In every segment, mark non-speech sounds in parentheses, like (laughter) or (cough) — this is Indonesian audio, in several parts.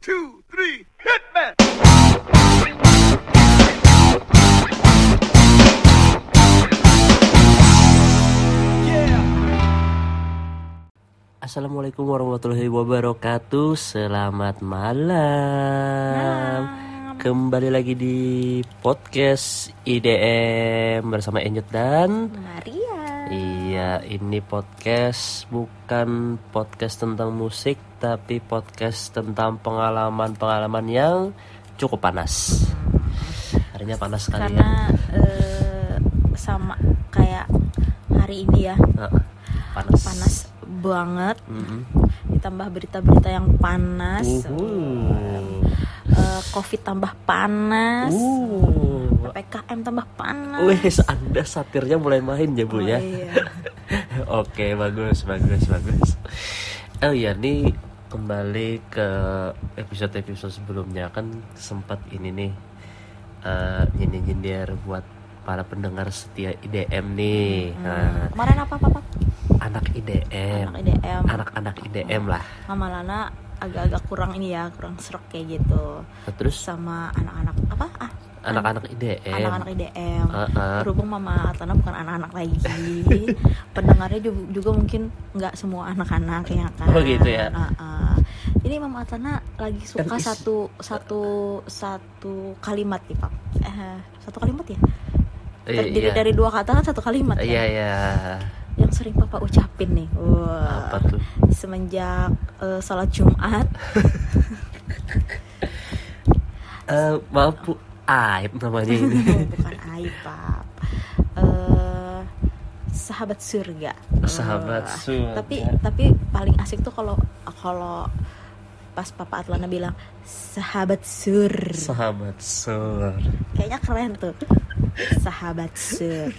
two, three, hit man! Assalamualaikum warahmatullahi wabarakatuh Selamat malam Kembali lagi di podcast IDM Bersama Enyut dan Maria. Iya ini podcast bukan podcast tentang musik Tapi podcast tentang pengalaman-pengalaman yang cukup panas Harinya panas sekali ya Karena eh, sama kayak hari ini ya Panas panas banget. Mhm. Ditambah berita-berita yang panas. Uhuh. Eh, Covid tambah panas. Uh. PPKM tambah panas. Wes, Anda satirnya mulai main ya, Bu Oh, ya. iya. (laughs) Oke, bagus, bagus, bagus. Oh iya, nih kembali ke episode-episode sebelumnya kan sempat ini nih eh nyindir-nyindir buat para pendengar setia IDM nih. Nah, Kemarin apa apa apa? anak IDM. Anak IDM. Anak-anak IDM lah. Mama Lana agak-agak kurang ini ya, kurang serok kayak gitu. Nah, Terus Sama anak-anak apa? Ah, anak-anak IDM. anak-anak IDM. Heeh. Berhubung Mama Atana bukan anak-anak lagi, (laughs) pendengarnya juga, juga mungkin nggak semua anak-anak ya kan. Oh, gitu ya. Heeh. Jadi Mama Atana lagi suka Kan is- satu satu satu kalimat nih Pak. Eh, satu kalimat ya? Terdiri iya. dari dua kata kan satu kalimat kan? Iya, iya. Yang sering Papa ucapin nih. Wah. Apa tuh? Semenjak eh, sholat Jumat. (laughs) Eh, maaf Bu, aib namanya ini. (laughs) bukan aib Pap. Eh, sahabat surga. Sahabat Eh, surga. Tapi tapi paling asik tuh kalau kalau pas Papa Atlana bilang sahabat sur. Sahabat sur. Kayaknya keren tuh. Sahabat sur.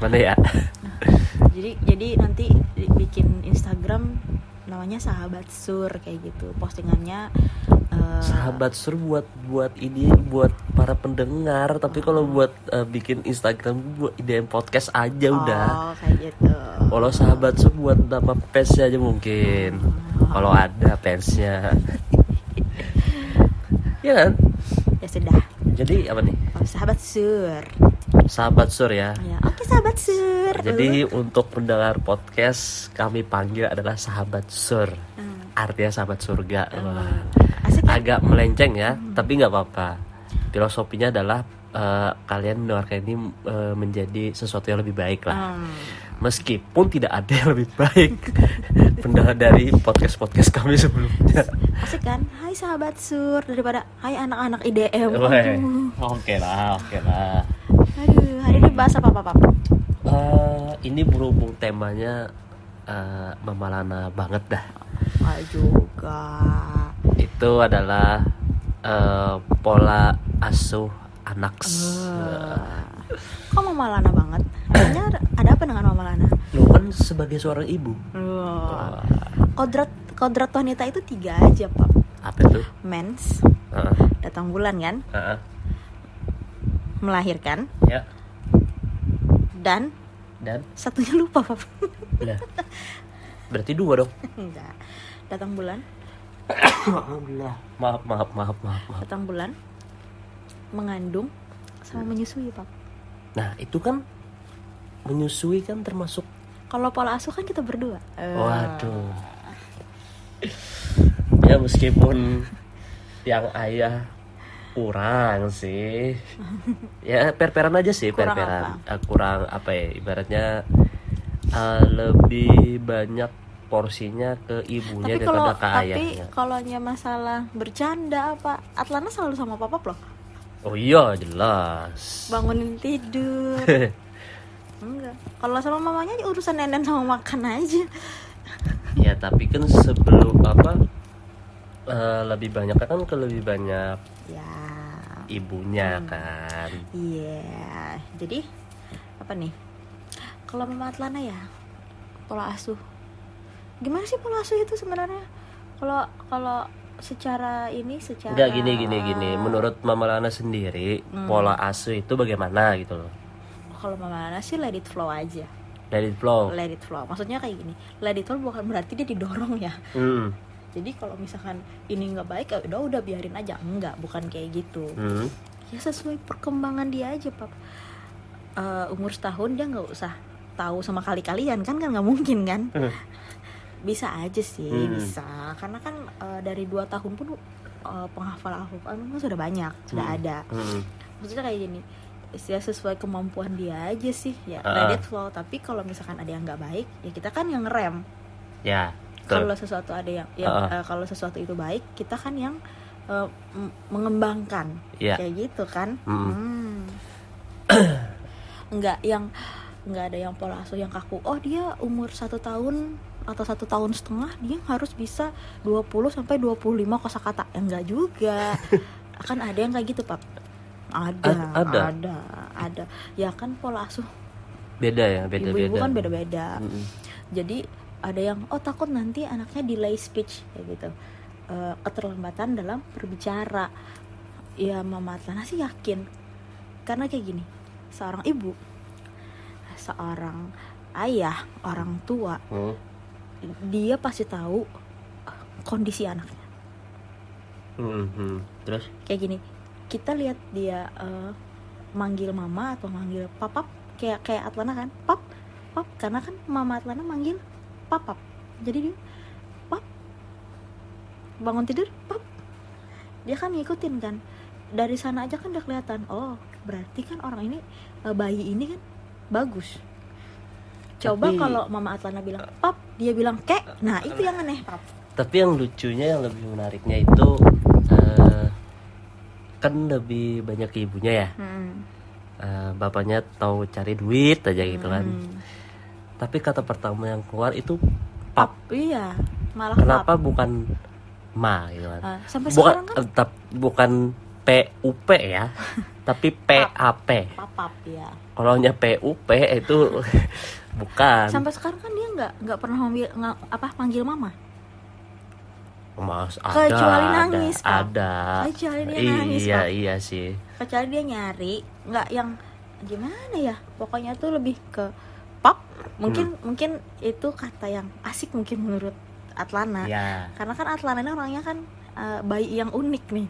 Mana ya? jadi jadi nanti bikin Instagram namanya sahabat sur kayak gitu. Postingannya eh, Sahabat sur buat buat ini buat para pendengar, tapi kalau buat eh, bikin Instagram buat IDM podcast aja udah. Oh, kayak gitu. Kalau sahabat sur buat nama fansnya aja mungkin. Kalau ada fansnya. (laughs) ya kan? Ya sudah. Jadi apa nih? Oh, sahabat sur. Sahabat sur ya. Ya, oke sahabat sur. Jadi untuk pendengar podcast kami panggil adalah sahabat sur. Hmm. Artinya sahabat surga. Wah. asik kan? agak melenceng ya, tapi nggak apa-apa. Filosofinya adalah eh, kalian mendengarkan ini eh, menjadi sesuatu yang lebih baik lah. Hmm. Meskipun tidak ada yang lebih baik (laughs) pendengar dari podcast-podcast kami sebelumnya. Asik kan? Hai sahabat sur daripada hai anak-anak IDM. Oke lah, oke lah. Bahas apa Papa? Eh, ini berhubung temanya eh, memalana banget dah. Ah, juga. Itu adalah eh, pola asuh anak. Eh, Kok Mama Lana banget? Emangnya ada- ada apa dengan Mama Lana? Lu kan sebagai seorang ibu. Wah. Kodrat kodrat wanita itu tiga aja Pak. Apa itu? Mens, Heeh, datang bulan kan, heeh. melahirkan, Ya, dan dan satunya lupa Pak. Lah. (laughs) Berarti dua dong. Enggak. Datang bulan, Alhamdulillah. Maaf, maaf, maaf, maaf, maaf. datang bulan, mengandung, sama menyusui Pak. Nah, itu kan menyusui kan termasuk Kalau pola asuh kan kita berdua. Waduh. Ya meskipun yang ayah kurang sih. Ya per-peran aja sih, Kurang per-peran. Eh, kurang apa ya? Ibaratnya eh, lebih banyak porsinya ke ibunya Tapi daripada ke tapi ayahnya. kalau masalah bercanda apa, Atlana selalu sama papa loh. Oh iya, jelas. Bangunin tidur. (laughs) Enggak. Kalau sama mamanya urusan nenen sama makan aja. ya tapi kan sebelum apa eh, lebih banyak kan ke lebih banyak Ya. ibunya Hmm. kan Iya. Jadi apa nih? Kalau Mama Atlana ya pola asuh. Gimana sih pola asuh itu sebenarnya? Kalau kalau secara ini secara Enggak gini gini gini menurut Mama Lana sendiri Hmm. pola asuh itu bagaimana gitu loh kalau Mama Lana sih let it flow aja. let it flow let it flow maksudnya kayak gini let it flow bukan berarti dia didorong ya hmm. Jadi kalau misalkan ini nggak baik ya udah udah biarin aja enggak bukan kayak gitu Hmm. ya sesuai perkembangan dia aja pap Eh, umur setahun dia nggak usah tahu sama kali kalian kan kan nggak mungkin kan Hmm. bisa aja sih Hmm. bisa karena kan eh, dari dua tahun pun eh, penghafal Al-Quran kan sudah banyak sudah Hmm. ada Hmm. maksudnya kayak gini ya sesuai kemampuan dia aja sih ya Ah. let it flow tapi kalau misalkan ada yang nggak baik ya kita kan yang ngerem ya. Kalau sesuatu ada yang ya Ah. eh, kalau sesuatu itu baik kita kan yang eh, m- mengembangkan ya kayak gitu kan Mm. Hmm. nggak yang nggak ada yang pola asuh yang kaku oh dia umur satu tahun atau satu tahun setengah dia harus bisa 20 sampai 25 kosakata ya enggak juga akan (laughs) ada yang kayak gitu pak ada Ad- ada. ada ada ya kan pola asuh beda ya beda beda kan beda-beda Mm-mm. jadi ada yang oh takut nanti anaknya delay speech kayak gitu. Eh, keterlambatan dalam berbicara. Ya mama Atlana sih yakin. Karena kayak gini seorang ibu seorang ayah orang tua Hmm. dia pasti tahu kondisi anaknya. Hmm, hmm. terus? Kayak gini kita lihat dia eh, manggil mama atau manggil papap kayak kayak Atlana kan pap pap karena kan mama Atlana manggil papap jadi dia pap. Bangun tidur pap. Dia kan ngikutin kan. Dari sana aja kan udah kelihatan oh berarti kan orang ini eh, bayi ini kan bagus. Coba kalau mama Atlana bilang pap dia bilang kek nah itu yang aneh pap. Tapi yang lucunya yang lebih menariknya itu eh, kan lebih banyak ibunya ya. Hmm. Eh, bapaknya tahu cari duit aja gitu kan. Hmm. Tapi kata pertama yang keluar itu pap. Iya malah kenapa pap. bukan ma gitu kan? Ah, sampai bukan sekarang kan? eh, tap- bukan PUP ya (laughs) tapi PAP. Papap ya kalau nya PUP itu (laughs) bukan. Sampai sekarang kan dia nggak nggak pernah manggil apa manggil mama? Mas ada Kecuali ada, nangis, Kak. ada. Kecuali dia iya nangis, iya Kak. iya sih. Kecuali dia nyari nggak yang gimana ya pokoknya tuh lebih ke pap mungkin Hmm. mungkin itu kata yang asik mungkin menurut Atlana ya karena kan Atlana ini orangnya kan eh, bayi yang unik nih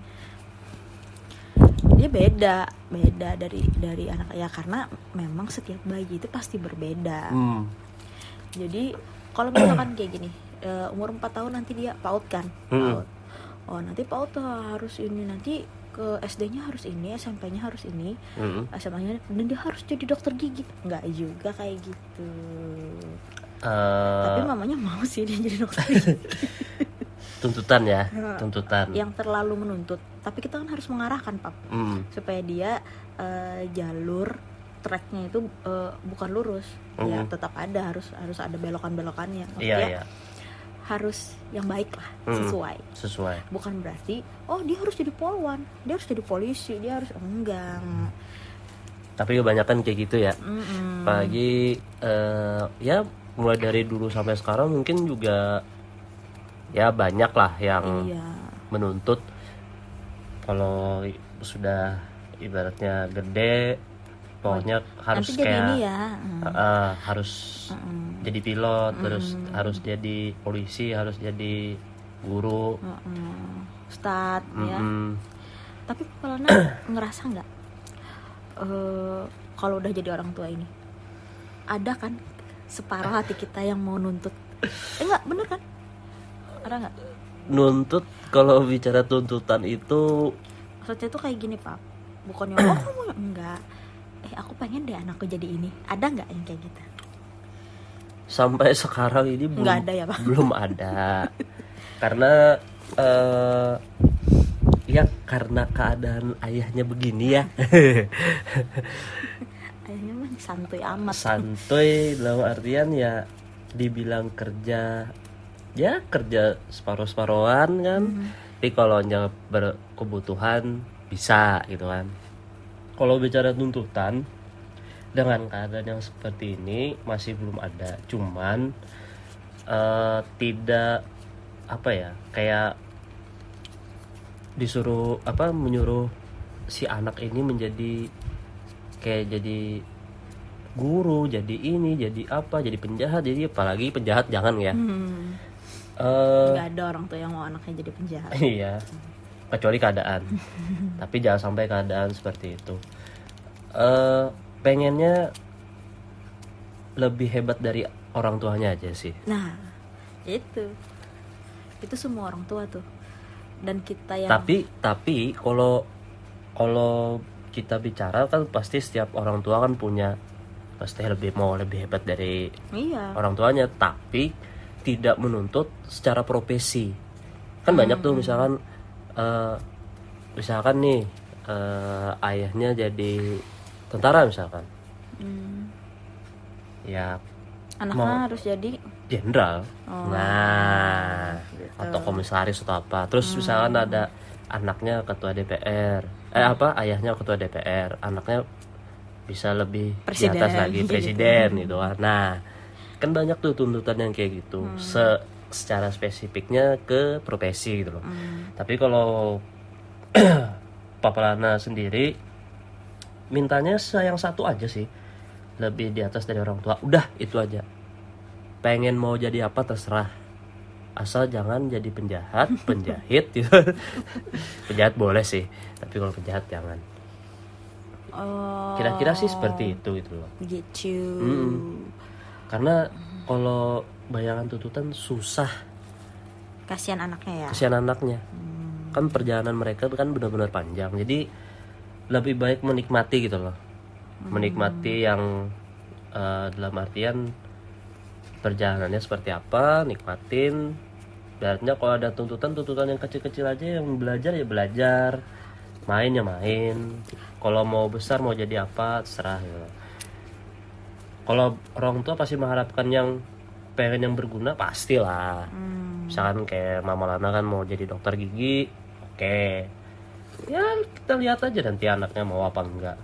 dia beda beda dari dari anak ya karena memang setiap bayi itu pasti berbeda hmm. jadi kalau misalkan kayak gini eh, umur 4 tahun nanti dia paut kan Hmm. paut oh nanti paut harus ini nanti ke SD-nya harus ini SMP-nya harus ini Hmm. SMA-nya dan dia harus jadi dokter gigi. Nggak juga kayak gitu. Eh, tapi mamanya mau sih dia jadi dokter (laughs) gigi. Tuntutan ya tuntutan. Yang terlalu menuntut. Tapi kita kan harus mengarahkan pap. Hmm. supaya dia eh, jalur tracknya itu eh, bukan lurus. Ya Mhm. tetap ada harus harus ada belokan belokannya iya iya harus yang baik lah Mhm. sesuai. Sesuai. Bukan berarti oh dia harus jadi polwan dia harus jadi polisi dia harus enggak. Tapi kebanyakan kayak gitu ya. Mm-mm. apalagi eh, ya mulai dari dulu sampai sekarang mungkin juga ya banyak lah yang iya. menuntut. Kalau sudah ibaratnya gede pokoknya harus nanti jadi kayak ini ya eh, harus Mm-mm. jadi pilot terus Mm. harus jadi polisi harus jadi guru Mm-mm. Ustad ya Mm-mm. tapi Palana (coughs) ngerasa nggak eh kalau udah jadi orang tua ini ada kan separuh hati kita yang mau nuntut eh enggak bener kan ada nggak nuntut kalau bicara tuntutan itu maksudnya tuh kayak gini pak bukannya oh kamu enggak eh aku pengen deh anakku jadi ini. Ada nggak yang kayak gitu? Sampai sekarang ini belum nggak ada ya pak? belum ada. (laughs) Karena eh ya karena keadaan ayahnya begini ya. (laughs) Ayahnya mah santuy amat. Santuy dalam artian ya dibilang kerja ya kerja separuh separuhan kan. Mhm. tapi kalau hanya berkebutuhan bisa gitu kan kalau bicara tuntutan dengan keadaan yang seperti ini masih belum ada. Cuman eh, tidak apa ya kayak disuruh apa menyuruh si anak ini menjadi kayak jadi guru jadi ini jadi apa jadi penjahat jadi apalagi penjahat jangan ya. Hmm. Eh, nggak ada orang tuh yang mau anaknya jadi penjahat. iya kecuali keadaan. (laughs) Tapi jangan sampai keadaan seperti itu. Eh pengennya lebih hebat dari orang tuanya aja sih. Nah itu. Itu semua orang tua tuh. Dan kita yang tapi tapi kalau kalau kita bicara kan pasti setiap orang tua kan punya pasti lebih mau lebih hebat dari iya. orang tuanya. Tapi tidak menuntut secara profesi. Kan banyak tuh misalkan eh, misalkan nih eh, ayahnya jadi tentara misalkan. Hmm. ya anaknya Mau- harus jadi jenderal. Oh, nah gitu. atau komisaris atau apa. Terus misalkan ada anaknya ketua DPR eh apa? Ayahnya ketua DPR anaknya bisa lebih Presiden, di atas lagi (laughs) presiden gitu kan. Nah kan banyak tuh tuntutan yang kayak gitu. Hmm. Se- secara spesifiknya ke profesi gitu loh. Hmm. tapi kalau (clears throat) Papa Lana sendiri mintanya sayang satu aja sih. Lebih di atas dari orang tua. Udah itu aja. Pengen mau jadi apa terserah. Asal jangan jadi penjahat (laughs) penjahit gitu. (laughs) Penjahat boleh sih tapi kalau penjahat jangan. Oh kira-kira sih seperti itu gitu loh. Gitu. Mm-mm. karena kalau bayangan tuntutan susah. Kasihan anaknya ya? Kasihan anaknya. Kan perjalanan mereka kan benar-benar panjang jadi lebih baik menikmati gitu loh. Menikmati yang eh, dalam artian perjalanannya seperti apa nikmatin. Ibaratnya kalau ada tuntutan-tuntutan yang kecil-kecil aja yang belajar ya belajar. Main ya main. Kalau mau besar mau jadi apa terserah gitu. kalau orang tua pasti mengharapkan yang pengen yang berguna pastilah. Hmm. misalkan kayak Mama Lana kan mau jadi dokter gigi oke. Ya kita lihat aja nanti anaknya mau apa enggak.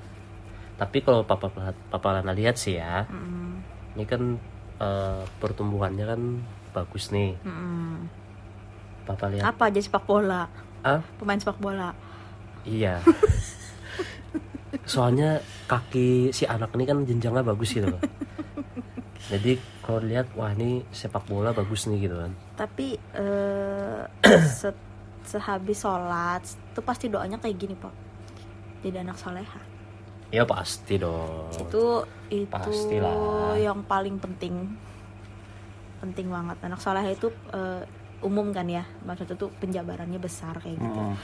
Tapi kalau papa papa Lana lihat sih ya Mm-mm. ini kan eh, pertumbuhannya kan bagus nih. Mm-mm. papa lihat. Apa aja sepak bola? Ah pemain sepak bola? Iya. (laughs) Soalnya kaki si anak ini kan jenjangnya bagus gitu loh (laughs) jadi kalau lihat wah ini sepak bola bagus nih gitu kan. Tapi eh, (clears throat) se- sehabis sholat itu pasti doanya kayak gini pak. Jadi anak soleha. Ya pasti dong. Itu itu Pastilah. yang paling penting. Penting banget. Anak soleha itu eh, umum kan ya. Maksudnya tuh penjabarannya besar kayak gitu. Mm.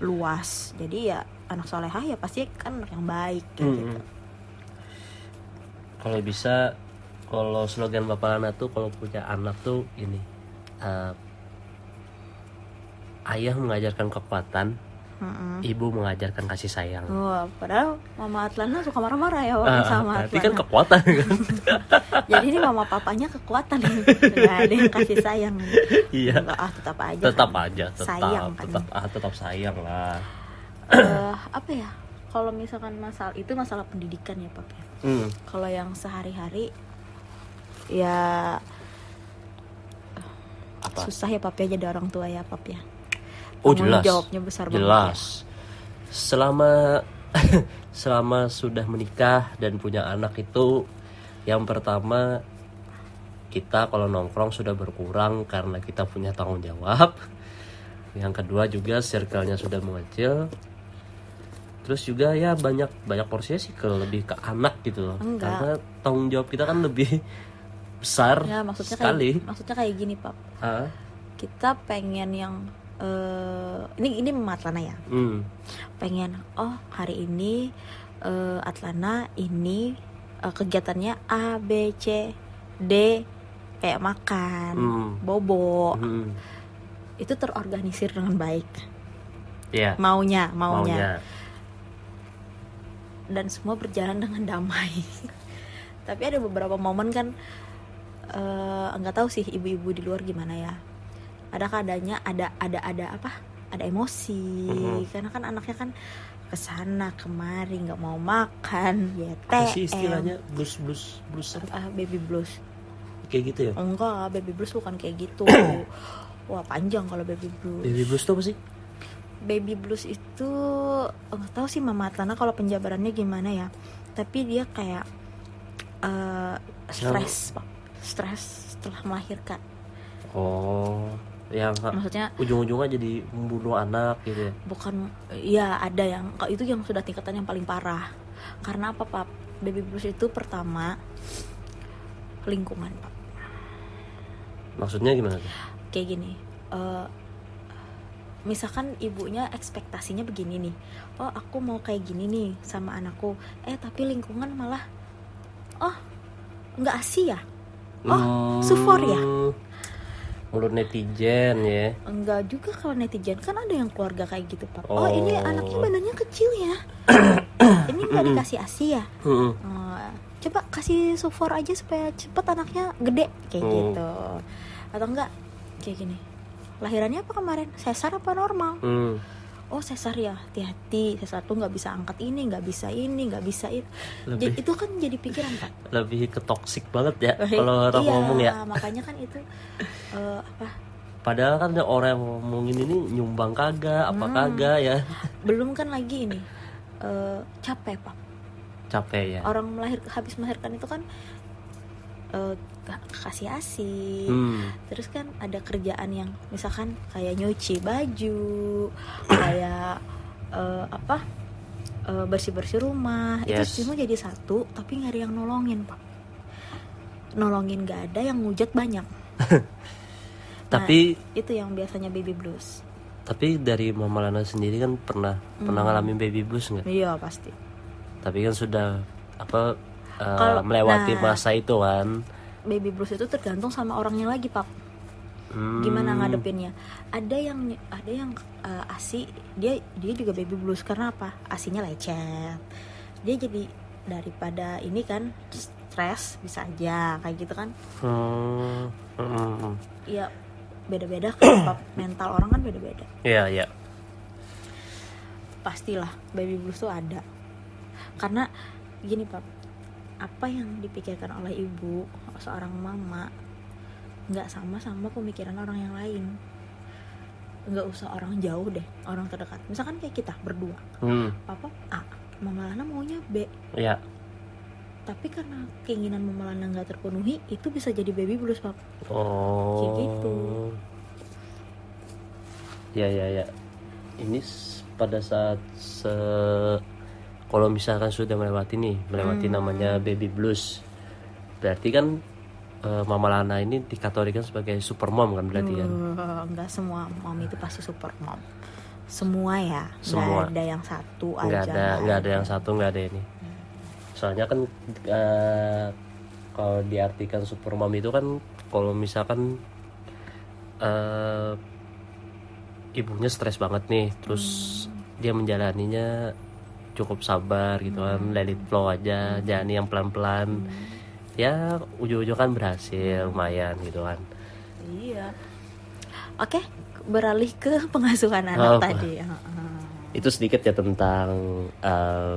luas. Jadi ya anak soleha ya pasti kan anak yang baik kayak gitu. Kalau bisa kalau slogan Bapak Lana tuh kalau punya anak tuh ini eh, ayah mengajarkan kekuatan Mm-mm. ibu mengajarkan kasih sayang Wah, padahal Mama Atlana suka marah-marah ya waktu sama berarti kan kekuatan kan (laughs) Jadi ini mama papanya kekuatan nih. Nggak ada yang kasih sayang. iya Enggak, ah tetap aja. tetap kan. aja tetap Sayang kan. tetap ah, tetap sayang lah Eh, apa ya? Kalau misalkan masalah itu masalah pendidikan ya, Pap ya. Hmm, Kalau yang sehari-hari ya apa susah ya Pap ya jadi orang tua ya, Pap ya. oh jelas jawabnya besar banget ya. jelas selama (laughs) selama sudah menikah dan punya anak itu yang pertama kita kalau nongkrong sudah berkurang karena kita punya tanggung jawab yang kedua juga circle-nya sudah mengecil terus juga ya banyak banyak porsinya sih ke lebih ke anak gitu loh Enggak. karena tanggung jawab kita kan lebih besar Ya, maksudnya sekali. kayak maksudnya kayak gini, Pap. Ah, Kita pengen yang eh ini ini Atlana ya. hmm, pengen oh hari ini eh, Atlana ini eh, kegiatannya A B C D kayak makan Hmm. bobo hmm, itu terorganisir dengan baik. Ya maunya maunya, maunya. Dan semua berjalan dengan damai. (laughs) Tapi ada beberapa momen kan eh, nggak tahu sih ibu-ibu di luar gimana ya. Ada kadanya ada ada ada apa? Ada emosi. Mhm. karena kan anaknya kan ke sana kemari nggak mau makan ya sih istilahnya? Blues blues blues apa? ah, baby blues. Kayak gitu ya? Enggak baby blues bukan kayak gitu. (coughs) Wah panjang kalau baby blues. Baby blues tuh apa sih? Baby blues itu nggak tahu sih mama Atlana kalau penjabarannya gimana ya. Tapi dia kayak eh, stres pak stres setelah melahirkan. Oh yang maksudnya ujung-ujungnya jadi membunuh anak gitu ya? Bukan ya ada yang kalau itu yang sudah tingkatan yang paling parah. Karena apa pak baby blues itu pertama lingkungan pak maksudnya gimana kayak gini eh, misalkan ibunya ekspektasinya begini nih oh aku mau kayak gini nih sama anakku. Eh tapi lingkungan malah oh nggak asih ya Oh, sufor ya? Hmm, mulut netizen ya enggak juga kalau netizen kan ada yang keluarga kayak gitu pak oh, Oh. ini anaknya badannya kecil ya (coughs) ini nggak dikasih asi ya. Oh, coba kasih sufor aja supaya cepet anaknya gede kayak Hmm. gitu atau enggak kayak gini lahirannya apa kemarin sesar apa normal Hmm. Oh sesar ya hati-hati. Sesar tuh nggak bisa angkat ini nggak bisa ini nggak bisa itu Lebih- itu kan jadi pikiran pak. Lebih ke toxic banget ya kalau orang iya, ngomong ya. makanya kan itu (laughs) eh, apa? Padahal kan ada orang yang ngomongin ini nyumbang kagak apa Hmm. kagak ya. (laughs) Belum kan lagi ini eh, capek pak. Capek ya. Orang melahir habis melahirkan itu kan ka- kasih asi hmm. terus kan ada kerjaan yang misalkan kayak nyuci baju kayak eh, apa bersih bersih rumah Yes. itu semua jadi satu tapi nggak ada yang nolongin pak nolongin nggak ada yang ngujat banyak (laughs) tapi itu yang biasanya baby blues tapi dari Mama Lana sendiri kan pernah pernah Hmm. ngalamin baby blues nggak iya pasti tapi kan sudah apa uh, Kalau- melewati nah. masa itu kan baby blues itu tergantung sama orangnya lagi pak Hmm. gimana ngadepinnya ada yang ada yang uh, asi dia dia juga baby blues karena apa asinya lecet dia jadi daripada ini kan stres bisa aja kayak gitu kan Hmm. Hmm, hmm. ya beda-beda kan (coughs) Pak. mental orang kan beda-beda Iya, iya. pastilah baby blues tuh ada karena gini pak apa yang dipikirkan oleh ibu seorang mama nggak sama sama pemikiran orang yang lain nggak usah orang jauh deh orang terdekat misalkan kayak kita berdua Hmm. papa A mama Lana maunya B Iya. tapi karena keinginan mama Lana nggak terpenuhi itu bisa jadi baby blues pak Oh. Kayak gitu. Ya ya ya. Ini pada saat se kalau misalkan sudah melewati nih, melewati Hmm. namanya baby blues. Berarti kan eh, Mama Lana ini dikategorikan sebagai super mom kan berarti kan. Uh, nggak semua mom itu pasti super mom semua ya Semua. nggak ada yang satu Nggak aja ada nggak ada yang satu nggak ada ini. Soalnya kan eh, kalau diartikan super mom itu kan kalau misalkan eh ibunya stres banget nih, terus dia menjalaninya cukup sabar gitu kan, let it flow aja, jalani yang pelan-pelan. Ya ujung-ujung kan berhasil lumayan gitu kan. Iya. Oke, beralih ke pengasuhan Oh. anak tadi. Heeh. Itu sedikit ya tentang eh,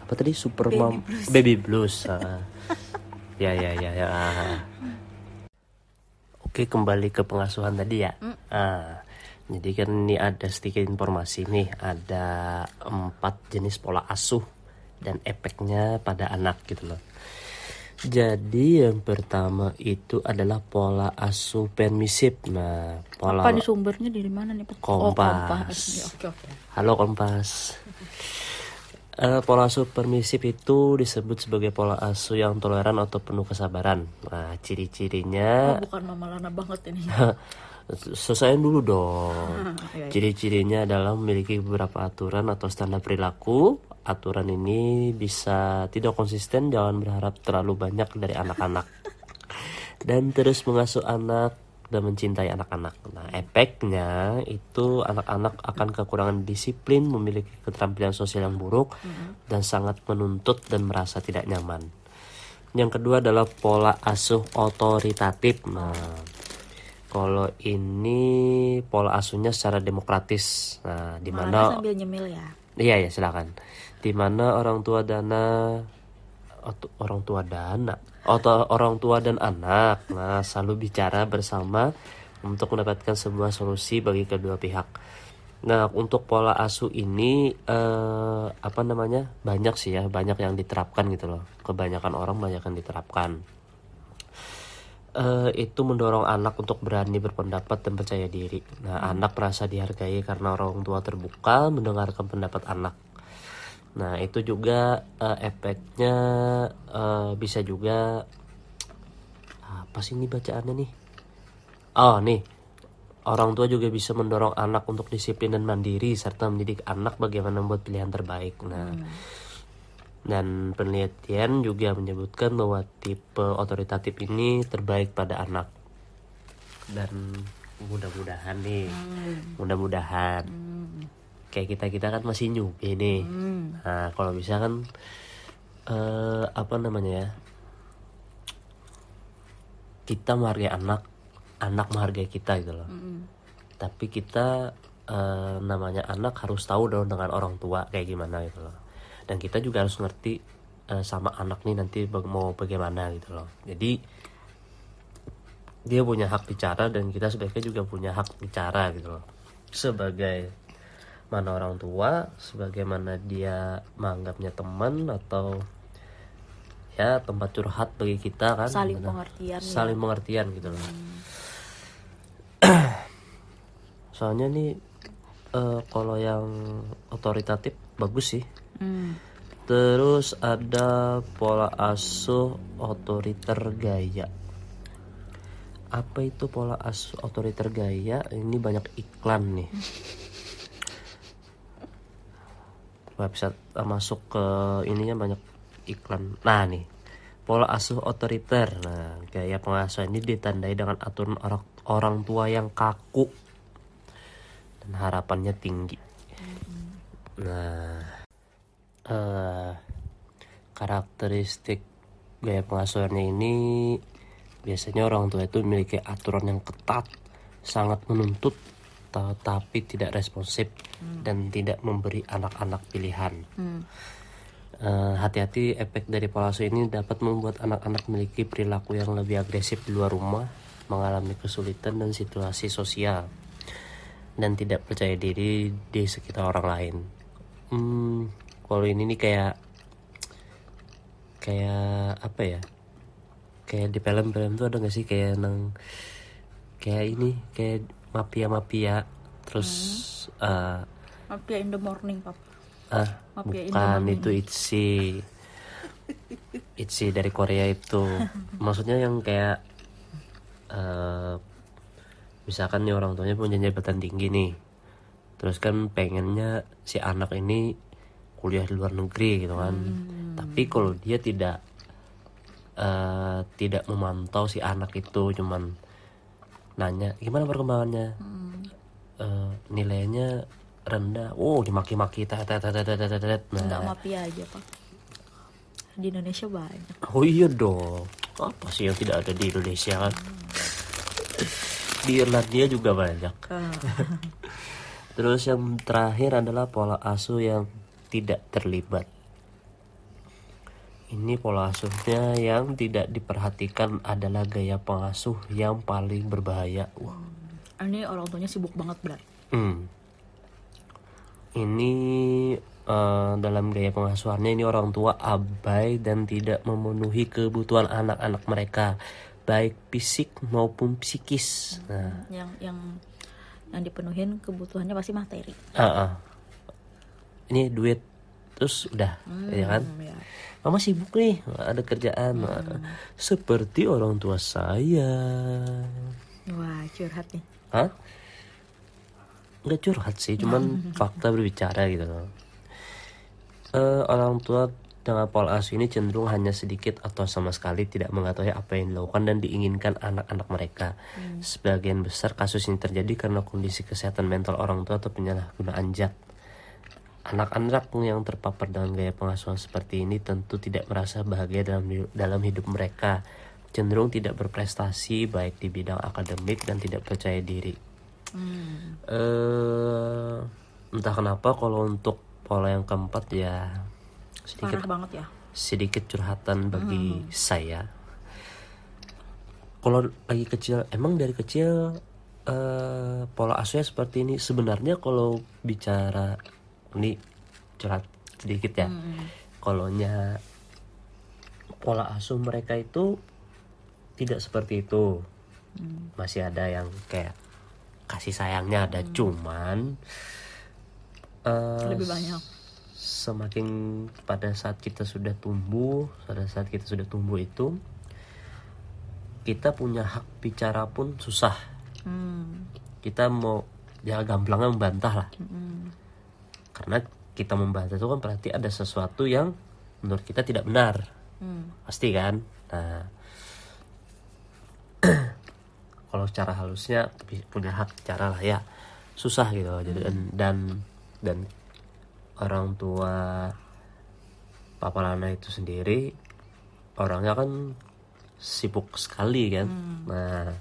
apa tadi super Baby mom blues. baby blues. ah. ya ya ya ya. Oke kembali ke pengasuhan tadi ya. Mm. Ah, jadi kan ini ada sedikit informasi nih ada empat jenis pola asuh dan efeknya pada anak gitu loh. Jadi yang pertama itu adalah pola asuh permisif. Nah, pola Apa di sumbernya dari mana nih Pak? Oh, Kompas. Oke oke. Halo Kompas. Eh, pola asuh permisif itu disebut sebagai pola asuh yang toleran atau penuh kesabaran. Nah, ciri-cirinya Oh, bukan Mama Lana banget ini. (laughs) selesaiin dulu dong. (laughs) Iya, iya. Ciri-cirinya adalah memiliki beberapa aturan atau standar perilaku. Aturan ini bisa tidak konsisten, jangan berharap terlalu banyak dari anak-anak. (laughs) Dan terus mengasuh anak dan mencintai anak-anak. Nah, efeknya itu anak-anak akan kekurangan disiplin, memiliki keterampilan sosial yang buruk, dan sangat menuntut dan merasa tidak nyaman. Yang kedua adalah pola asuh otoritatif. Nah, kalau ini pola asuhnya secara demokratis. Nah, di mana sambil nyemil ya. Iya ya silakan. Di mana orang tua dana orang tua dana atau orang tua dan anak nah selalu bicara bersama untuk mendapatkan sebuah solusi bagi kedua pihak. Nah, untuk pola asuh ini eh, apa namanya? Banyak sih ya, banyak yang diterapkan gitu loh. Kebanyakan orang banyak yang diterapkan. Eh, itu mendorong anak untuk berani berpendapat dan percaya diri. Nah, anak merasa dihargai karena orang tua terbuka mendengarkan pendapat anak. Nah, itu juga eh, efeknya eh, bisa juga apa sih ini bacaannya nih? Oh, nih. Orang tua juga bisa mendorong anak untuk disiplin dan mandiri serta mendidik anak bagaimana membuat pilihan terbaik. Nah, dan penelitian juga menyebutkan bahwa tipe otoritatif ini terbaik pada anak. Dan mudah-mudahan nih, mudah-mudahan kayak kita kita kan masih nyubi nih. Nah, kalau bisa kan eh, apa namanya ya? Kita menghargai anak, anak menghargai kita gitu loh. Tapi kita eh, namanya anak harus tahu dong dengan orang tua kayak gimana gitu loh. Dan kita juga harus ngerti eh, sama anak nih nanti mau bagaimana gitu loh. Jadi dia punya hak bicara dan kita sebaiknya juga punya hak bicara gitu loh. Sebagai mana orang tua, sebagaimana dia menganggapnya teman atau ya tempat curhat bagi kita kan Saling Benar. pengertian ya. saling pengertian gitu loh (clears throat) soalnya nih eh, kalau yang otoritatif bagus sih Terus ada pola asuh otoriter gaya. Apa itu pola asuh otoriter gaya? Ini banyak iklan nih. Website masuk ke ininya banyak iklan. Nah nih. Pola asuh otoriter. Nah gaya pengasuhan ini ditandai dengan aturan orang orang tua yang kaku dan harapannya tinggi. Nah eh karakteristik gaya pengasuhannya ini biasanya orang tua itu memiliki aturan yang ketat sangat menuntut tetapi tidak responsif dan tidak memberi anak-anak pilihan. Eh, hati-hati efek dari pola asuh ini dapat membuat anak-anak memiliki perilaku yang lebih agresif di luar rumah, mengalami kesulitan dan situasi sosial, dan tidak percaya diri di sekitar orang lain. Hmm, kalau ini nih kayak kayak apa ya? Kayak di film-film tuh ada gak sih kayak nang kayak ini kayak mafia-mafia terus eh, Mafia in the morning, Pap. Ah, Mafia bukan itu Itzy. Itzy dari Korea itu. (laughs) Maksudnya yang kayak eh misalkan nih orang tuanya punya jabatan tinggi nih. Terus kan pengennya si anak ini kuliah di luar negeri gitu kan. Tapi kalau dia tidak eh tidak memantau si anak itu cuman nanya gimana perkembangannya? Eh, nilainya rendah. Oh dimaki-maki tet, tet, tet, tet, tet. Enggak Nah, mafia aja, Pak. Di Indonesia banyak. oh iya dong. Apa sih yang tidak ada di Indonesia kan? Di Irlandia juga banyak. (laughs) Terus yang terakhir adalah pola asuh yang tidak terlibat ini pola asuhnya yang tidak diperhatikan adalah gaya pengasuh yang paling berbahaya wah Ini orang tuanya sibuk banget, Bro. Hmm. Ini eh, dalam gaya pengasuhannya ini orang tua abai dan tidak memenuhi kebutuhan anak-anak mereka baik fisik maupun psikis. Nah, Yang yang yang dipenuhin kebutuhannya pasti materi. ah, ah. Ini duit terus udah, ya kan? Hmm, ya. Mama sibuk nih, ada kerjaan. Nah, Seperti orang tua saya. Wah, curhat nih. Hah? Nggak curhat sih, cuman (laughs) fakta berbicara gitu loh. Eh, orang tua dengan pola asuh ini cenderung hanya sedikit atau sama sekali tidak mengetahui apa yang dilakukan dan diinginkan anak-anak mereka. Sebagian besar kasus ini terjadi karena kondisi kesehatan mental orang tua atau penyalahgunaan zat. Anak-anak yang terpapar dengan gaya pengasuhan seperti ini tentu tidak merasa bahagia dalam dalam hidup mereka, cenderung tidak berprestasi baik di bidang akademik dan tidak percaya diri. eh entah kenapa kalau untuk pola yang keempat ya sedikit Parah banget ya. sedikit curhatan bagi saya. Kalau lagi kecil, emang dari kecil eh, pola asuhnya seperti ini sebenarnya kalau bicara ini curhat sedikit ya. Kolonya pola asuh mereka itu tidak seperti itu. Masih ada yang kayak kasih sayangnya ada cuman eh, Lebih banyak. semakin pada saat kita sudah tumbuh pada saat kita sudah tumbuh itu kita punya hak bicara pun susah. Hmm. kita mau ya gamblangnya membantah lah. Hmm. Karena kita membantah itu kan berarti ada sesuatu yang menurut kita tidak benar. Hmm. pasti kan? Nah. (clears throat) Kalau secara halusnya tapi punya hak bicara lah ya. Susah gitu. Jadi dan dan, dan orang tua Papa Lana itu sendiri orangnya kan sibuk sekali kan? Nah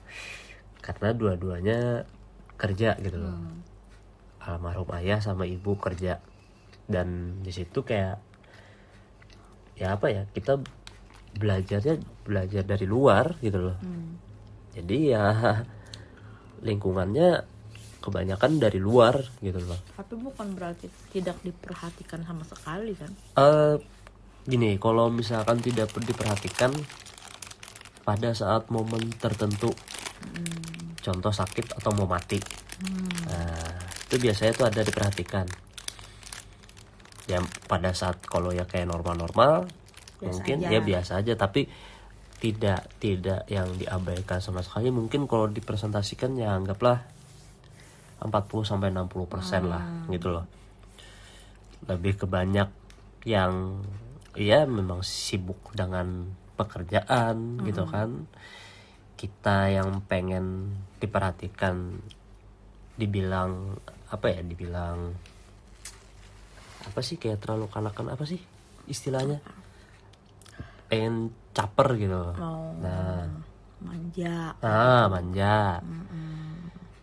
karena dua-duanya kerja gitu loh almarhum ayah sama ibu kerja. Dan di situ kayak ya apa ya kita belajarnya belajar dari luar gitu loh. Hmm. jadi ya lingkungannya kebanyakan dari luar gitu loh. Tapi bukan berarti tidak diperhatikan sama sekali kan? eh gini kalau misalkan tidak diperhatikan pada saat momen tertentu contoh sakit atau mau mati. Nah, itu biasanya tuh ada diperhatikan. Ya pada saat kalau ya kayak normal-normal mungkin aja. ya biasa aja tapi tidak tidak yang diabaikan sama sekali. Mungkin kalau dipresentasikan ya anggaplah 40 sampai 60 persen lah gitu loh. Lebih ke banyak yang ya memang sibuk dengan pekerjaan gitu kan. Kita yang pengen diperhatikan dibilang apa ya dibilang apa sih kayak terlalu kanakan apa sih istilahnya? Pengen caper gitu. Mau nah. manja. ah manja.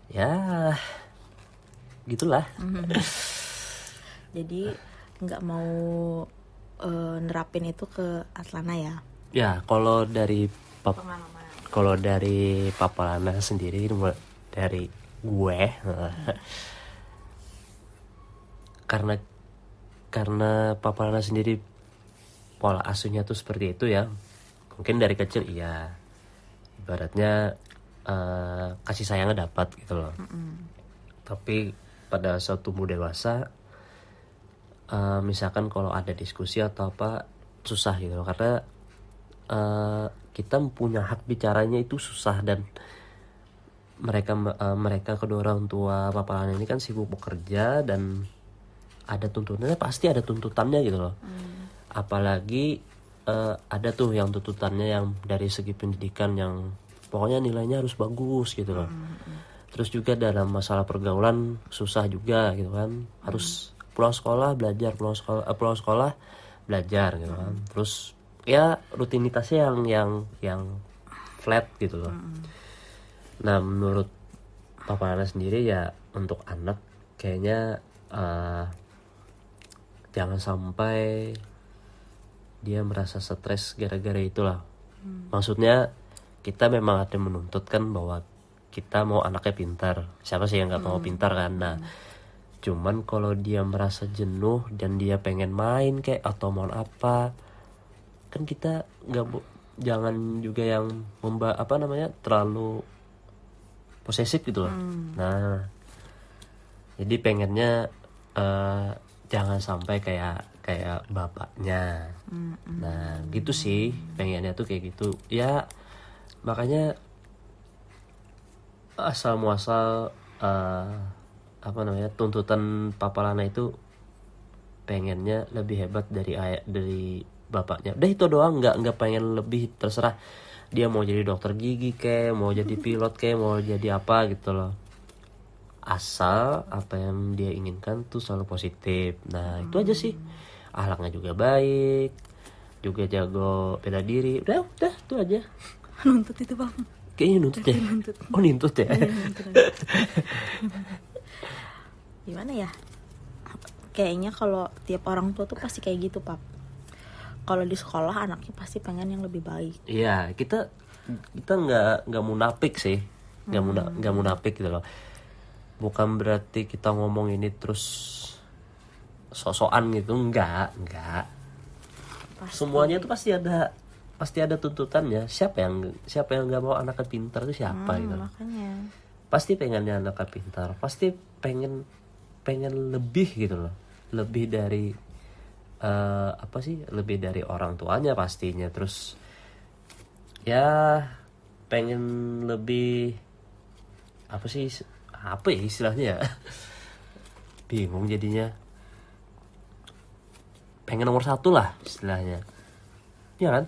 Ya gitulah. Jadi nggak mau eh, nerapin itu ke Atlana ya? ya kalau dari pap kalau dari Papa Lana sendiri dari gue karena karena Papa Lana sendiri pola asuhnya tuh seperti itu ya. Mungkin dari kecil iya. Ibaratnya eh, kasih sayangnya dapat gitu loh. Tapi pada saat tumbuh dewasa eh, misalkan kalau ada diskusi atau apa susah gitu loh. Karena eh, kita punya hak bicaranya itu susah dan mereka eh, mereka kedua orang tua Papa ini kan sibuk bekerja dan ada tuntutannya pasti ada tuntutannya gitu loh. Apalagi eh, ada tuh yang tuntutannya yang dari segi pendidikan yang pokoknya nilainya harus bagus gitu loh. Terus juga dalam masalah pergaulan susah juga gitu kan. Harus pulang sekolah belajar pulang sekolah eh, pulang sekolah belajar gitu kan. Terus ya rutinitasnya yang yang yang flat gitu loh. Nah menurut Papa Nana sendiri ya untuk anak kayaknya eh, jangan sampai dia merasa stres gara-gara itulah. Maksudnya kita memang ada menuntut kan bahwa kita mau anaknya pintar. Siapa sih yang nggak mau pintar kan? Nah cuman kalau dia merasa jenuh dan dia pengen main kayak atau mau apa kan kita nggak jangan juga yang memba apa namanya terlalu posesif gitu loh. Nah jadi pengennya eh, jangan sampai kayak kayak bapaknya. Nah gitu sih pengennya tuh kayak gitu. Ya makanya asal muasal eh, apa namanya tuntutan Papa Lana itu pengennya lebih hebat dari ayah dari bapaknya. Udah itu doang nggak nggak pengen lebih terserah. Dia mau jadi dokter gigi kayak mau jadi (laughs) pilot kayak mau jadi apa gitu loh asal apa yang dia inginkan tuh selalu positif. Nah itu aja sih. Ahlaknya juga baik juga jago bela diri. Udah udah itu aja. (laughs) Nuntut itu bang. kayaknya nuntut ya? Oh nuntut ya? (laughs) Gimana ya? Kayaknya kalau tiap orang tua tuh pasti kayak gitu pap. Kalau di sekolah anaknya pasti pengen yang lebih baik. Iya kita kita nggak nggak munafik sih. Nggak muna nggak munafik gitu loh bukan berarti kita ngomong ini terus sosokan gitu. Enggak enggak. Pasti. semuanya itu pasti ada pasti ada tuntutannya. Siapa yang siapa yang nggak mau anaknya pintar itu siapa Hmm, gitu. makanya. Pasti pengennya anaknya pintar. Pasti pengen pengen lebih gitu loh. Lebih dari eh, apa sih? Lebih dari orang tuanya pastinya. Terus ya pengen lebih apa sih apa ya istilahnya ya (laughs) bingung jadinya pengen nomor satu lah istilahnya ya kan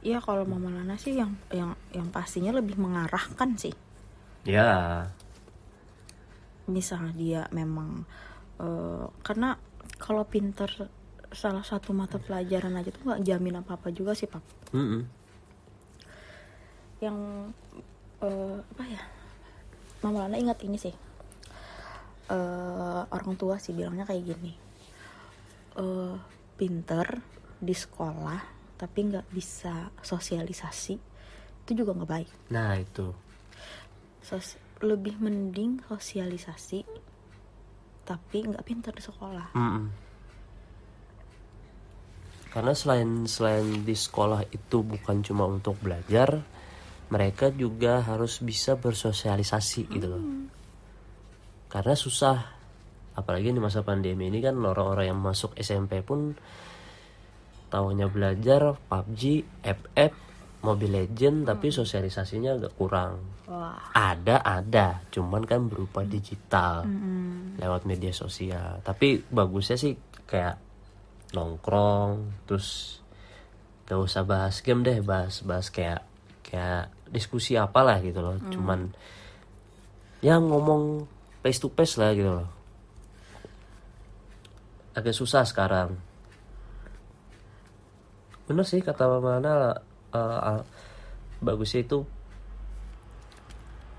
Iya kalau Mama Lana sih yang yang yang pastinya lebih mengarahkan sih. ya Misalnya dia memang eh, karena kalau pinter salah satu mata pelajaran aja tuh nggak jamin apa apa juga sih pap. Mm-mm. Yang eh, apa ya? Mama Lana ingat ini sih. Eh, orang tua sih bilangnya kayak gini. Eh, pinter di sekolah tapi nggak bisa sosialisasi itu juga nggak baik. nah itu Sos- lebih mending sosialisasi tapi nggak pintar di sekolah Mm-mm. Karena selain selain di sekolah itu bukan cuma untuk belajar, mereka juga harus bisa bersosialisasi gitu loh. Karena susah, apalagi di masa pandemi ini kan orang-orang yang masuk SMP pun tahunya belajar PUBG, FF, Mobile Legend, tapi sosialisasinya agak kurang. wah Ada ada, cuman kan berupa digital lewat media sosial. Tapi bagusnya sih kayak nongkrong, terus gak usah bahas game deh, bahas bahas kayak kayak diskusi apalah gitu loh. Cuman ya ngomong face to face lah gitu loh. Agak susah sekarang. Bener sih kata mana uh, bagusnya itu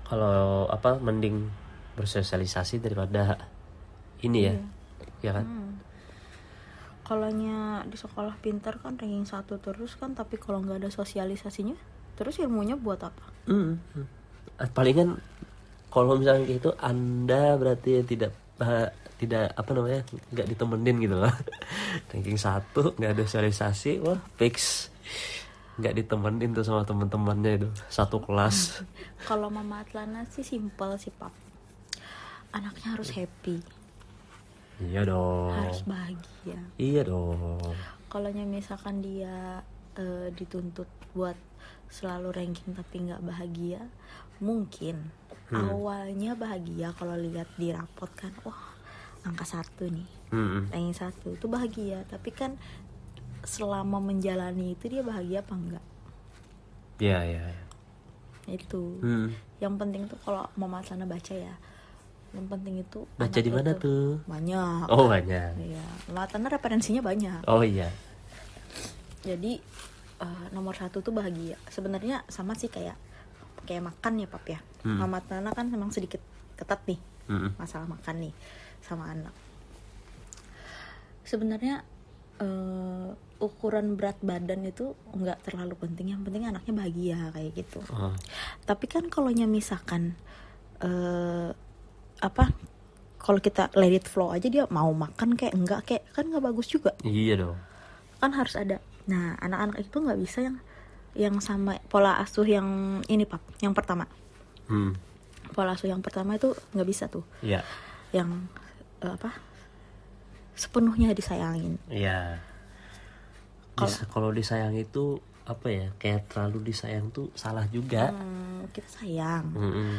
kalau apa mending bersosialisasi daripada ini ya ya kan kalaunya di sekolah pintar kan ranking satu terus kan tapi kalau nggak ada sosialisasinya terus ilmunya buat apa? Mm, mm. Ah, palingan kalau misalnya kayak gitu anda berarti tidak bah- tidak apa namanya nggak ditemenin gitu loh. (laughs) Ranking satu nggak ada sosialisasi wah fix. Nggak ditemenin tuh sama teman-temannya itu satu kelas. (laughs) Kalau mama Atlana sih simpel sih pap. Anaknya harus happy. Iya dong. Harus bahagia. Iya dong. Kalau misalkan dia eh, dituntut buat selalu ranking tapi nggak bahagia mungkin awalnya bahagia kalau lihat di rapot kan wah angka satu nih Mm-mm. ranking satu itu bahagia tapi kan selama menjalani itu dia bahagia apa enggak iya iya iya. itu Mm. yang penting tuh kalau mama sana baca ya yang penting itu baca di mana tuh banyak oh banyak Iya, Mama Tana referensinya banyak. oh iya Jadi eh, nomor satu tuh bahagia. Sebenarnya sama sih kayak kayak makan ya pap ya. Hmm. Mama Tana kan memang sedikit ketat nih Mm-mm. masalah makan nih sama anak. Sebenarnya eh, ukuran berat badan itu nggak terlalu penting. Yang penting anaknya bahagia kayak gitu. Oh. Tapi kan kalau misalkan eh apa? Kalau kita let it flow aja dia mau makan kayak enggak kayak kan nggak bagus juga iya dong kan harus ada nah anak-anak itu nggak bisa yang yang sama pola asuh yang ini pak yang pertama hmm. pola asuh yang pertama itu nggak bisa tuh iya yang eh, apa sepenuhnya disayangin Iya. Dis- Kalau disayang itu apa ya? Kayak terlalu disayang tuh salah juga. Hmm, kita sayang Mm-mm.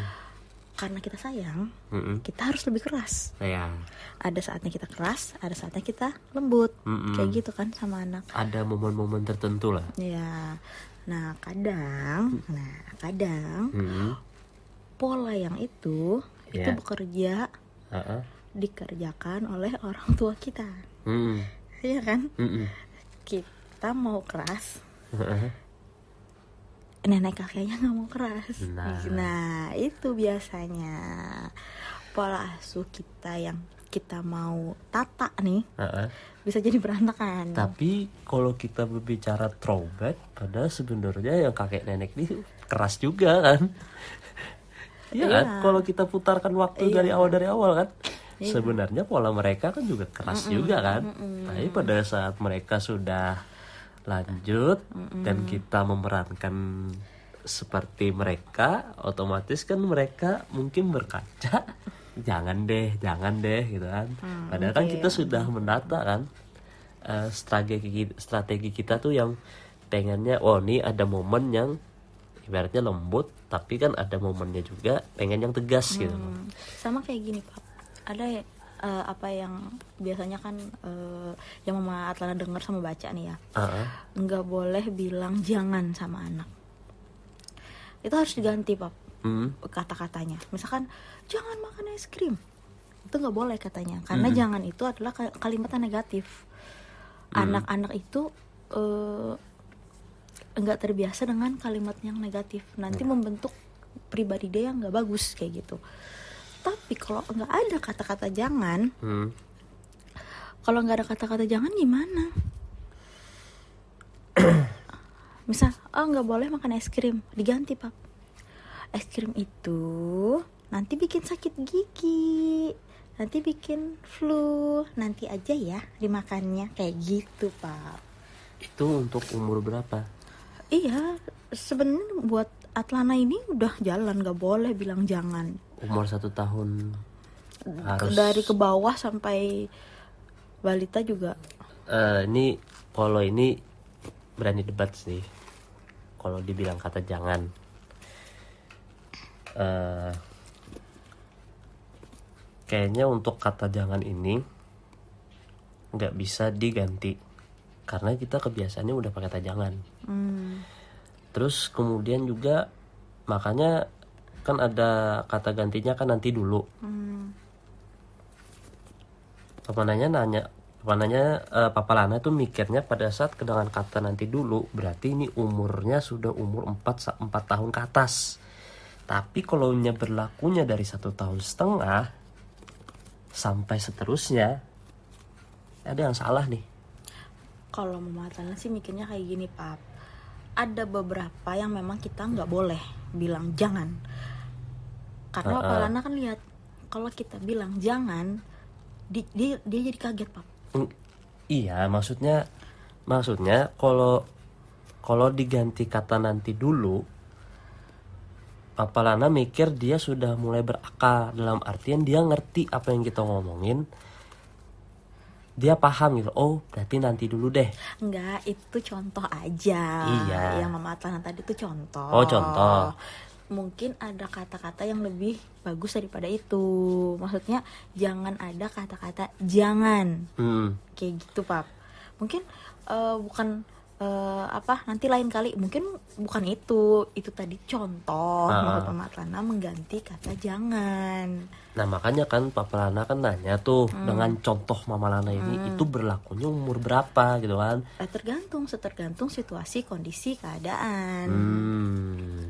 Karena kita sayang Mm-mm. kita harus lebih keras Iya. ada saatnya kita keras ada saatnya kita lembut Mm-mm. kayak gitu kan sama anak Ada momen-momen tertentu lah. ya nah kadang nah kadang Mm-mm. pola yang itu itu Ya. bekerja Ha-ha. dikerjakan oleh orang tua kita. Iya kan Mm-mm. kita mau keras Ha-ha. Nenek kakeknya nggak mau keras Nah. nah itu biasanya pola asuh kita yang kita mau tata nih Heeh. bisa jadi berantakan Tapi kalau kita berbicara throwback, padahal sebenarnya yang kakek nenek ini keras juga kan. (laughs) Iya kan? Iya. Kalau kita putarkan waktu Iya. dari awal dari awal kan, sebenarnya pola mereka kan juga keras juga kan. Tapi pada saat mereka sudah lanjut dan kita memerankan seperti mereka, otomatis kan mereka mungkin berkaca, (laughs) jangan deh, jangan deh gitu kan. Padahal kan oke. kita sudah menata kan eh, strategi strategi kita tuh yang pengennya oh ini ada momen yang ibaratnya lembut tapi kan ada momennya juga pengen yang tegas gitu Hmm, sama kayak gini pak ada eh, apa yang biasanya kan eh, yang mama Atlana dengar sama baca nih ya. Ah, nggak boleh bilang jangan sama anak. Itu harus diganti pak hmm, kata-katanya. Misalkan jangan makan es krim. Itu nggak boleh katanya karena jangan itu adalah ka- kalimat yang negatif anak-anak itu eh, nggak terbiasa dengan kalimat yang negatif. Nanti membentuk pribadi dia yang nggak bagus kayak gitu tapi kalau nggak ada kata-kata jangan hmm. kalau nggak ada kata-kata jangan gimana? (clears throat) Misal oh nggak boleh makan es krim. Diganti pak es krim itu nanti bikin sakit gigi nanti bikin flu nanti aja ya dimakannya. Kayak gitu pak itu untuk umur berapa? Iya sebenarnya buat Atlana ini udah jalan nggak boleh bilang jangan umur satu tahun. Harus. Dari ke bawah sampai balita juga? Eh, ini kalau ini berani debat sih. Kalau dibilang kata jangan. Eh, kayaknya untuk kata jangan ini nggak bisa diganti. Karena kita kebiasaannya udah pakai kata jangan. Hmm, terus kemudian juga makanya kan ada kata gantinya kan nanti dulu. Hmm, Papa nanya nanya Papa nanya eh, Papa Lana tuh mikirnya pada saat kedengan kata nanti dulu berarti ini umurnya sudah umur 4 sa- 4 tahun ke atas. Tapi kalau nya berlakunya dari satu tahun setengah sampai seterusnya ada yang salah nih. Kalau mama Atlana sih mikirnya kayak gini pap. Ada beberapa yang memang kita nggak boleh bilang jangan karena. Papa Lana kan lihat kalau kita bilang jangan di- dia dia jadi kaget pap Mm, iya maksudnya maksudnya kalau kalau diganti kata nanti dulu Papa Lana mikir dia sudah mulai berakal dalam artian dia ngerti apa yang kita ngomongin dia paham gitu oh berarti nanti dulu deh Enggak, itu contoh aja. Iya. Yang Mama Atlana tadi itu contoh. Oh, contoh. Mungkin ada kata-kata yang lebih bagus daripada itu. Maksudnya jangan ada kata-kata jangan. hmm, Kayak gitu, Pap. Mungkin eh, bukan eh, apa nanti lain kali mungkin bukan itu. Itu tadi contoh Ah. menurut Mama Atlana mengganti kata jangan. nah makanya kan Papa Lana kan nanya tuh dengan contoh Mama Lana ini itu berlakunya umur berapa gitu kan Eh, tergantung, setergantung situasi, kondisi, keadaan. Hmm.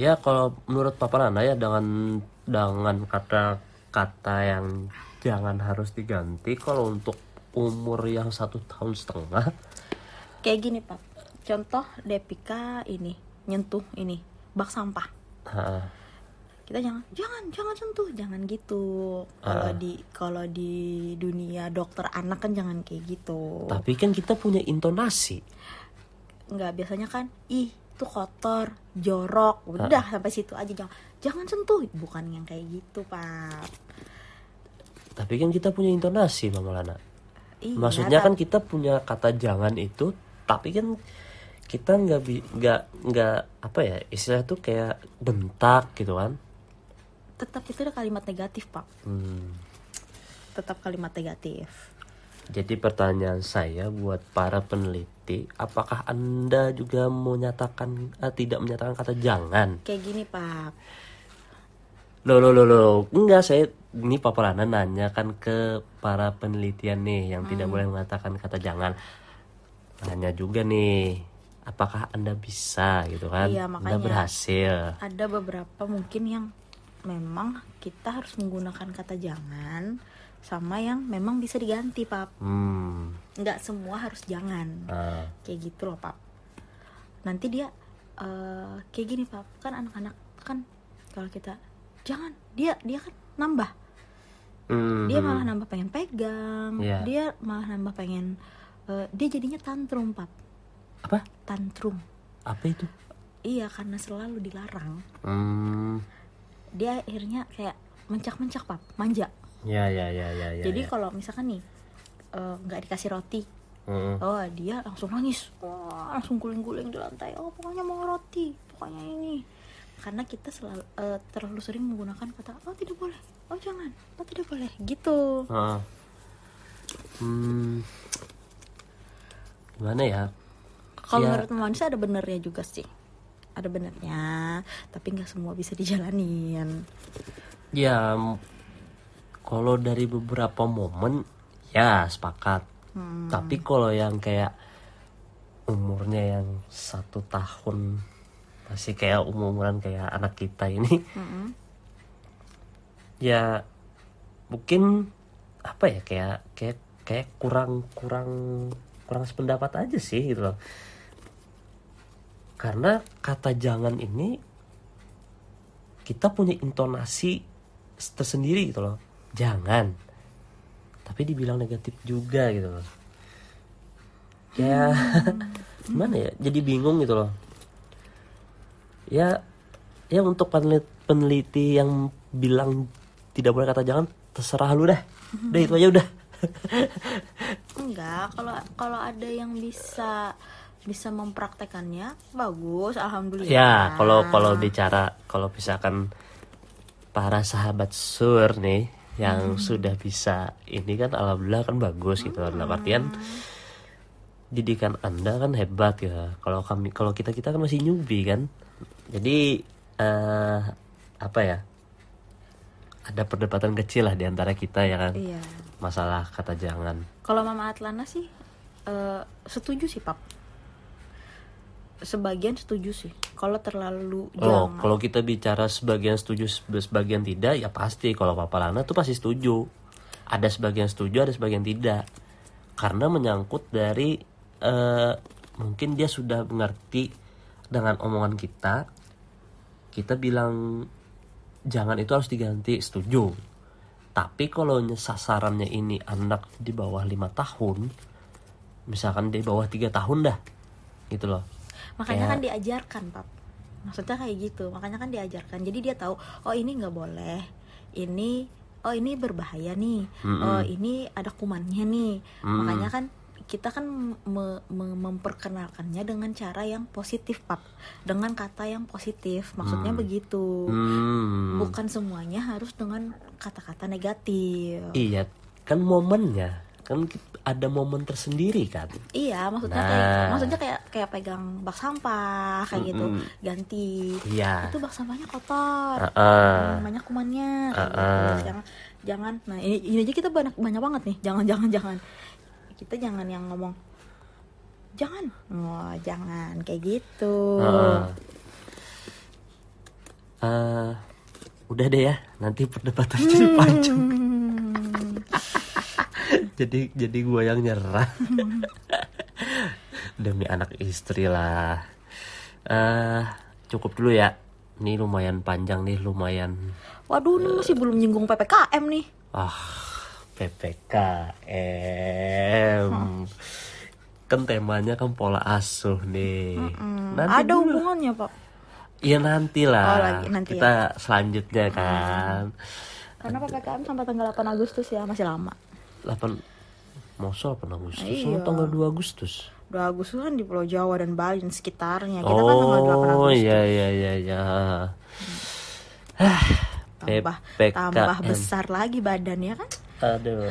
Ya kalau menurut Papa Nana ya dengan dengan kata-kata yang jangan harus diganti kalau untuk umur yang satu tahun setengah Kayak gini pak, contoh Depika ini nyentuh ini bak sampah. ha, Kita jangan, jangan, jangan sentuh, jangan gitu. Kalau di kalau di dunia dokter anak kan jangan kayak gitu. tapi kan kita punya intonasi Nggak biasanya kan, ih itu kotor, jorok, udah sampai situ aja jangan, jangan sentuh. Bukan yang kayak gitu pak. tapi kan kita punya intonasi Mama Lana Iya, maksudnya kan kita punya kata jangan itu tapi kan kita nggak nggak nggak apa ya istilah tuh kayak bentak gitu kan tetap itu ada kalimat negatif pak. Hmm. Tetap kalimat negatif. Jadi pertanyaan saya buat para peneliti, apakah Anda juga menyatakan eh, tidak menyatakan kata jangan? Kayak gini pak. Loh, loh, loh, loh. Enggak, saya ini Papa Lana nanya kan ke para penelitian nih yang tidak Hmm. boleh mengatakan kata jangan. Nanya juga nih, apakah Anda bisa gitu kan? Iya, Anda makanya. berhasil. ada beberapa mungkin yang memang kita harus menggunakan kata jangan sama yang memang bisa diganti pap. Hmm. Nggak semua harus jangan. Ah, kayak gitu loh pap. Nanti dia eh, kayak gini pap. Kan anak-anak kan kalau kita jangan. Dia dia kan nambah. Hmm, dia malah nambah pengen pegang. Iya. dia malah nambah pengen eh, dia jadinya tantrum pap. Apa? Tantrum. Apa itu? Iya karena selalu dilarang. Hmm. Dia akhirnya kayak mencak-mencak pap. Manja ya ya ya ya ya jadi ya. kalau misalkan nih eh, nggak dikasih roti Hmm, oh dia langsung nangis. Wah, langsung guling-guling di lantai. Oh pokoknya mau roti pokoknya ini. Karena kita selalu eh, terlalu sering menggunakan kata oh tidak boleh. Oh jangan. Oh tidak boleh. Gitu. Ah. hmm. Gimana ya? Kalau Ya. menurut manusia ada benernya juga sih. Ada benernya tapi nggak semua bisa dijalanin. Ya, kalau dari beberapa momen ya sepakat. Hmm. Tapi kalau yang kayak umurnya yang satu tahun masih kayak umuran kayak anak kita ini, Mm-mm. ya mungkin apa ya kayak kayak kayak kurang kurang kurang sependapat aja sih gitu loh. Karena kata jangan ini kita punya intonasi tersendiri gitu loh. Jangan. Tapi dibilang negatif juga gitu loh. Ya gimana ya? Jadi bingung gitu loh. Ya ya untuk peneliti, peneliti yang bilang tidak boleh kata jangan terserah lu dah. Udah itu aja udah. (laughs) enggak kalau kalau ada yang bisa bisa mempraktekannya bagus alhamdulillah Ya, kalau kalau bicara kalau misalkan para sahabat sur nih yang sudah bisa ini kan alhamdulillah kan bagus gitu. Dalam artian didikan anda kan hebat ya. Kalau kami kalau kita kita kan masih newbie kan. Jadi eh apa ya ada perdebatan kecil lah di antara kita ya kan. Iya. Masalah kata jangan. Kalau mama Atlana sih eh, setuju sih pap sebagian setuju sih kalau terlalu Oh, jangan kalau kita bicara sebagian setuju, sebagian tidak, ya pasti. Kalau Papa Lana tuh pasti setuju. Ada sebagian setuju, ada sebagian tidak. Karena menyangkut dari eh, mungkin dia sudah mengerti dengan omongan kita. Kita bilang jangan itu harus diganti, setuju. Tapi kalau sasarannya ini anak di bawah lima tahun, misalkan di bawah tiga tahun dah, gitu loh. Makanya kayak- kan diajarkan pap. Maksudnya kayak gitu makanya kan diajarkan. Jadi dia tahu oh ini nggak boleh. Ini oh ini berbahaya nih. Oh ini ada kumannya nih. Makanya kan kita kan me- me- memperkenalkannya dengan cara yang positif pap. Dengan kata yang positif. Maksudnya begitu. Hmm. bukan semuanya harus dengan kata-kata negatif. Iya, kan momennya kan ada momen tersendiri kan. iya maksudnya Nah. kayak maksudnya kayak kayak pegang bak sampah kayak gitu Mm-mm. ganti Iya. itu bak sampahnya kotor Heeh. banyak kumannya kayak gitu. Ah-ah. jangan jangan nah ini, ini aja kita banyak banyak banget nih jangan jangan jangan kita jangan yang ngomong jangan wah jangan kayak gitu Heeh. Eh, udah deh ya, nanti perdebatan jadi (laughs) panjang. Jadi jadi gua yang nyerah. (laughs) Demi anak istri lah. Eh, cukup dulu ya. Ini lumayan panjang nih, lumayan waduh ini masih belum nyinggung ppkm nih Ah, PPKM. Kan temanya kan pola asuh nih. Nanti ada dulu. hubungannya pak Iya nanti lah. Oh, lagi- nanti Kita selanjutnya kan. karena ppkm sampai tanggal 8 agustus ya masih lama 8 Masa 8 Agustus? Iya. Sama tanggal 2 Agustus. 2 Agustus kan di Pulau Jawa dan Bali dan sekitarnya kita kan tanggal 8 oh Agustus iya iya iya iya. tambah PPKM. tambah besar lagi badannya kan Aduh.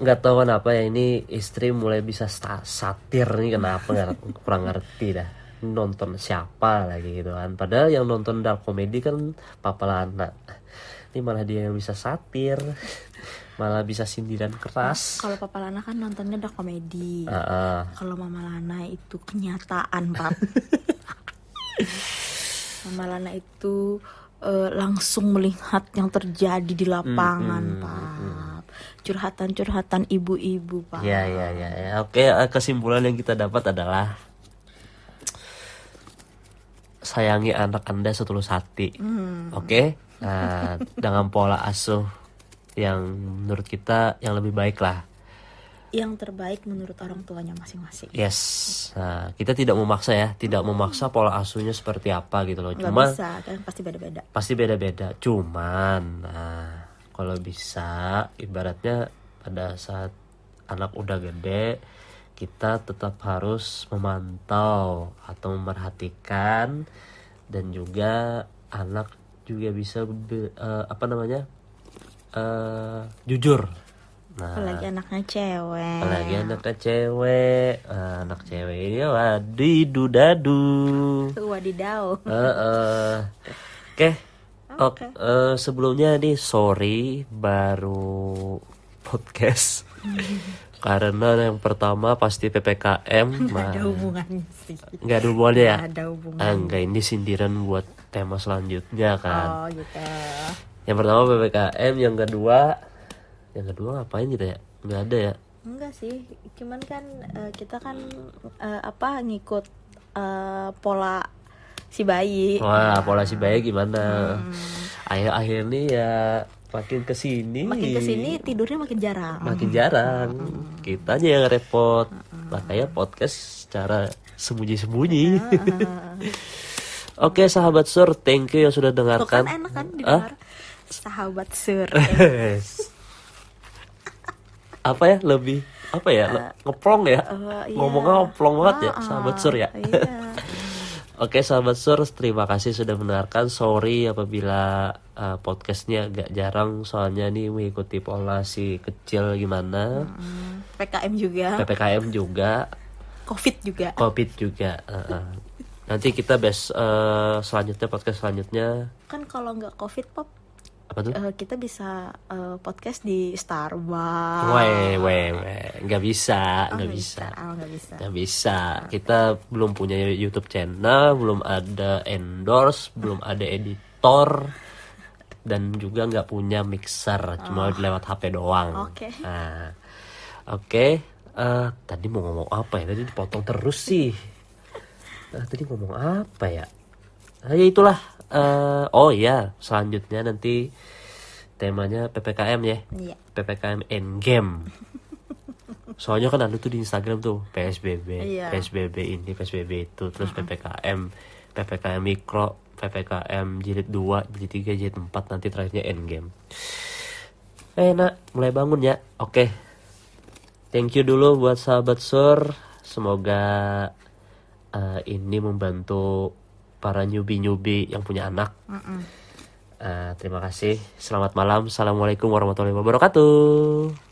Nggak tahu kenapa ya ini istri mulai bisa satir nih kenapa nggak kurang ngerti dah. Nonton siapa lagi gitu kan. Padahal yang nonton dark comedy kan Papa Lana. Ini malah dia yang bisa satir. Malah bisa sindiran keras. kalau Papa Lana kan nontonnya udah komedi Ah, ah. kalau Mama Lana itu kenyataan pap (laughs) Mama Lana itu eh, langsung melihat yang terjadi di lapangan Pap curhatan-curhatan ibu-ibu Pak Ya ya ya ya. Oke, eh, kesimpulan yang kita dapat adalah sayangi anak Anda setulus hati. Oke? Nah, dengan pola asuh yang menurut kita yang lebih baik lah. yang terbaik menurut orang tuanya masing-masing Yes. Nah, kita tidak memaksa ya, tidak memaksa pola asuhnya seperti apa gitu loh. nggak Cuma bisa kan pasti beda-beda pasti beda-beda. Cuman, nah, kalau bisa, ibaratnya pada saat anak udah gede, kita tetap harus memantau atau memperhatikan dan juga anak juga bisa be- eh, apa namanya eh jujur. Nah, apalagi anaknya cewek apalagi anaknya cewek, Eh, anak cewek ini wadidu dadu. wadidaw Heeh. Oke. Oke, eh, sebelumnya nih sorry baru podcast. (laughs) Karena yang pertama pasti PPKM. nggak ada hubungannya sih nggak ada hubungannya ya? nggak ada hubungan Ah, enggak, ini sindiran buat tema selanjutnya kan. oh gitu Yang pertama PPKM, yang kedua yang kedua ngapain kita ya? Nggak ada ya? enggak sih cuman kan eh, kita kan eh, apa ngikut eh, pola si bayi. Wah, pola si bayi gimana? Akhir-akhir ini ya makin ke sini. makin ke sini tidurnya makin jarang. Makin jarang. Kita aja yang repot. Makanya podcast secara sembunyi-sembunyi. (laughs) Oke sahabat sur thank you yang sudah Tuh kan dengarkan. enak kan Ah? Sahabat sur apa ya lebih apa ya le- ngeplong ya Eh, iya. ngomongnya ngeplong banget ya Ah, sahabat sur ya iya. (laughs) Oke sahabat sur, terima kasih sudah mendengarkan. Sorry apabila uh, podcastnya agak jarang, soalnya nih mengikuti pola si kecil gimana. Hmm, PKM juga PPKM juga, covid juga COVID juga. uh, uh. Nanti kita bes uh, selanjutnya podcast selanjutnya kan kalau nggak covid pop apa tuh? eh, kita bisa eh, podcast di Starbucks Weh, weh, weh, nggak bisa, Oh, nggak bisa. oh nggak bisa Nggak bisa. Kita belum punya YouTube channel, belum ada endorse, belum ada editor, dan juga nggak punya mixer, cuma lewat HP doang. Oke. Nah, oke. Eh, tadi mau ngomong apa ya? Tadi dipotong terus sih. Nah, tadi ngomong apa ya? Ah, ya itulah. Eh, oh ya, selanjutnya nanti temanya PPKM ya. iya PPKM Endgame. Soalnya kan ada tuh di Instagram tuh PSBB, Iya. PSBB ini, PSBB itu, terus PPKM, PPKM mikro, PPKM jilid 2, jilid 3, jilid 4, nanti terakhirnya Endgame. Eh nak, mulai bangun ya. Oke. Thank you dulu buat sahabat sur. Semoga eh, ini membantu para nyubi-nyubi yang punya anak. Eh, terima kasih. Selamat malam. Assalamualaikum warahmatullahi wabarakatuh.